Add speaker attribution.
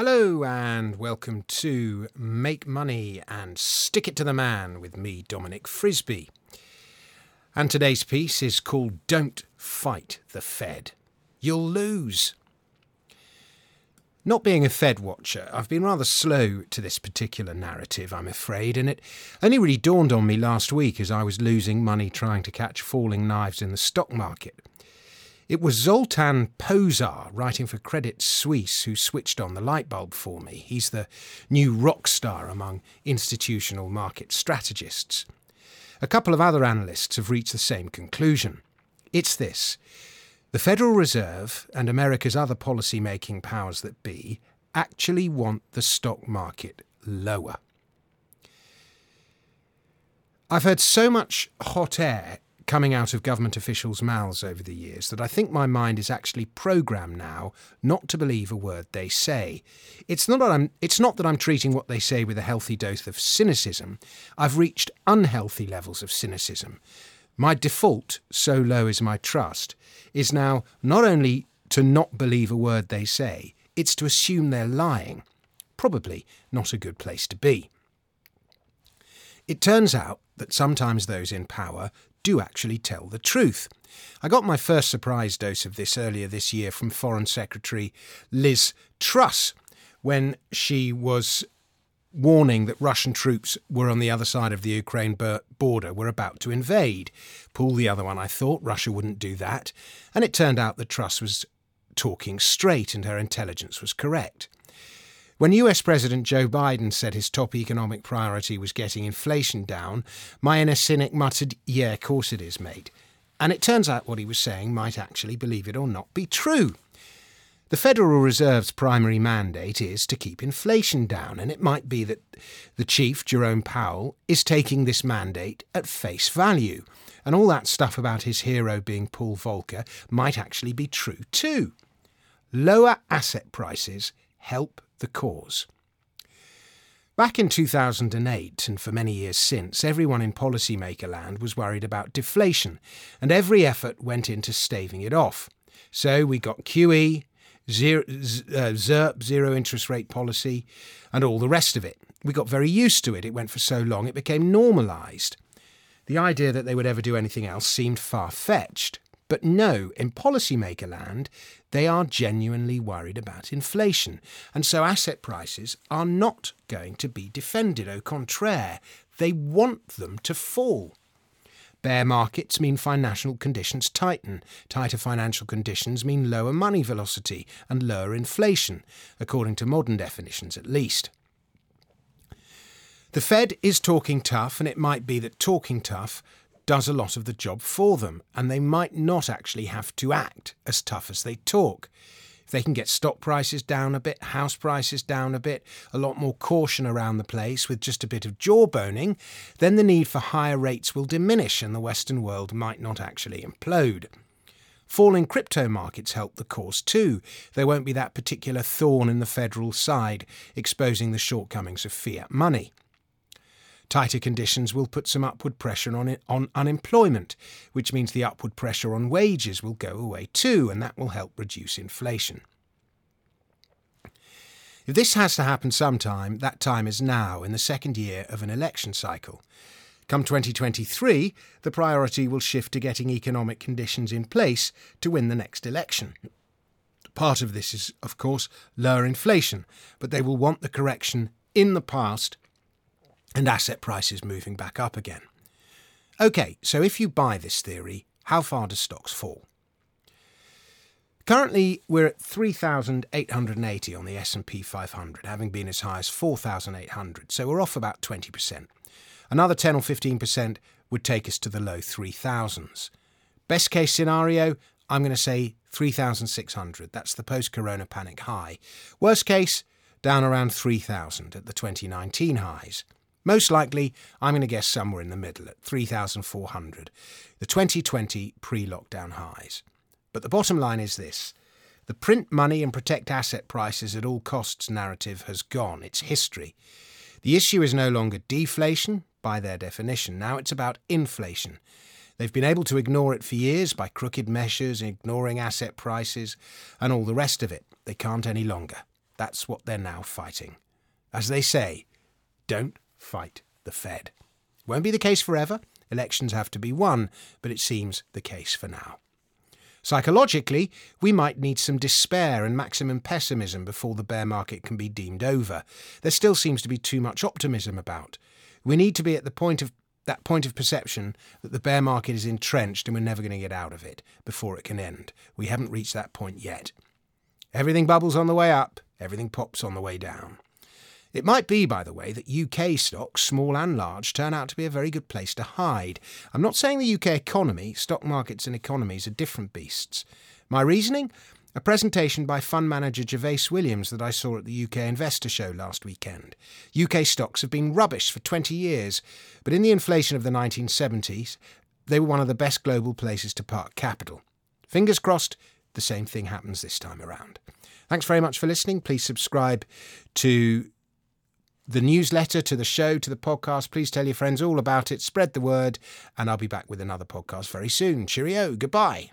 Speaker 1: Hello, and welcome to Make Money and Stick It to the Man with me, Dominic Frisby. And today's piece is called Don't Fight the Fed. You'll lose. Not being a Fed watcher, I've been rather slow to this particular narrative, I'm afraid, and it only really dawned on me last week as I was losing money trying to catch falling knives in the stock market. It was Zoltan Pozsar, writing for Credit Suisse, who switched on the light bulb for me. He's the new rock star among institutional market strategists. A couple of other analysts have reached the same conclusion. It's this the Federal Reserve and America's other policy making powers that be actually want the stock market lower. I've heard so much hot air coming out of government officials' mouths over the years that I think my mind is actually programmed now not to believe a word they say. It's not, that I'm, it's not that I'm treating what they say with a healthy dose of cynicism. I've reached unhealthy levels of cynicism. My default, so low is my trust, is now not only to not believe a word they say, it's to assume they're lying. Probably not a good place to be. It turns out that sometimes those in power do actually tell the truth. I got my first surprise dose of this earlier this year from Foreign Secretary Liz Truss when she was warning that Russian troops were on the other side of the Ukraine border, were about to invade. Pull the other one, I thought. Russia wouldn't do that. And it turned out that Truss was talking straight and her intelligence was correct. When US President Joe Biden said his top economic priority was getting inflation down, my inner cynic muttered, Yeah, of course it is, mate. And it turns out what he was saying might actually, believe it or not, be true. The Federal Reserve's primary mandate is to keep inflation down, and it might be that the chief, Jerome Powell, is taking this mandate at face value. And all that stuff about his hero being Paul Volcker might actually be true too. Lower asset prices help the cause. Back in 2008, and for many years since, everyone in policymaker land was worried about deflation, and every effort went into staving it off. So we got QE, zero, uh, ZIRP, zero interest rate policy, and all the rest of it. We got very used to it. It went for so long, it became normalised. The idea that they would ever do anything else seemed far fetched. But no, in policymaker land, they are genuinely worried about inflation. And so asset prices are not going to be defended. Au contraire, they want them to fall. Bear markets mean financial conditions tighten. Tighter financial conditions mean lower money velocity and lower inflation, according to modern definitions at least. The Fed is talking tough, and it might be that talking tough does a lot of the job for them, and they might not actually have to act as tough as they talk. If they can get stock prices down a bit, house prices down a bit, a lot more caution around the place with just a bit of jawboning, then the need for higher rates will diminish and the Western world might not actually implode. Falling crypto markets help the cause too. There won't be that particular thorn in the federal side exposing the shortcomings of fiat money. Tighter conditions will put some upward pressure on, it, on unemployment, which means the upward pressure on wages will go away too, and that will help reduce inflation. If this has to happen sometime, that time is now, in the second year of an election cycle. Come 2023, the priority will shift to getting economic conditions in place to win the next election. Part of this is, of course, lower inflation, but they will want the correction in the past and asset prices moving back up again. Okay, so if you buy this theory, how far do stocks fall? Currently, we're at 3,880 on the S&P 500, having been as high as 4,800, so we're off about 20%. Another 10 or 15% would take us to the low 3,000s. Best case scenario, I'm going to say 3,600. That's the post-corona panic high. Worst case, down around 3,000 at the 2019 highs. Most likely, I'm going to guess somewhere in the middle at 3,400, the 2020 pre lockdown highs. But the bottom line is this the print money and protect asset prices at all costs narrative has gone. It's history. The issue is no longer deflation, by their definition. Now it's about inflation. They've been able to ignore it for years by crooked measures, ignoring asset prices, and all the rest of it. They can't any longer. That's what they're now fighting. As they say, don't fight the Fed. Won't be the case forever. Elections have to be won, but it seems the case for now. Psychologically, we might need some despair and maximum pessimism before the bear market can be deemed over. There still seems to be too much optimism about. We need to be at the point of that point of perception that the bear market is entrenched and we're never going to get out of it before it can end. We haven't reached that point yet. Everything bubbles on the way up, everything pops on the way down. It might be, by the way, that UK stocks, small and large, turn out to be a very good place to hide. I'm not saying the UK economy, stock markets and economies are different beasts. My reasoning? A presentation by fund manager Gervase Williams that I saw at the UK Investor Show last weekend. UK stocks have been rubbish for 20 years, but in the inflation of the 1970s, they were one of the best global places to park capital. Fingers crossed, the same thing happens this time around. Thanks very much for listening. Please subscribe to the newsletter, to the show, to the podcast. Please tell your friends all about it, spread the word, and I'll be back with another podcast very soon. Cheerio, goodbye.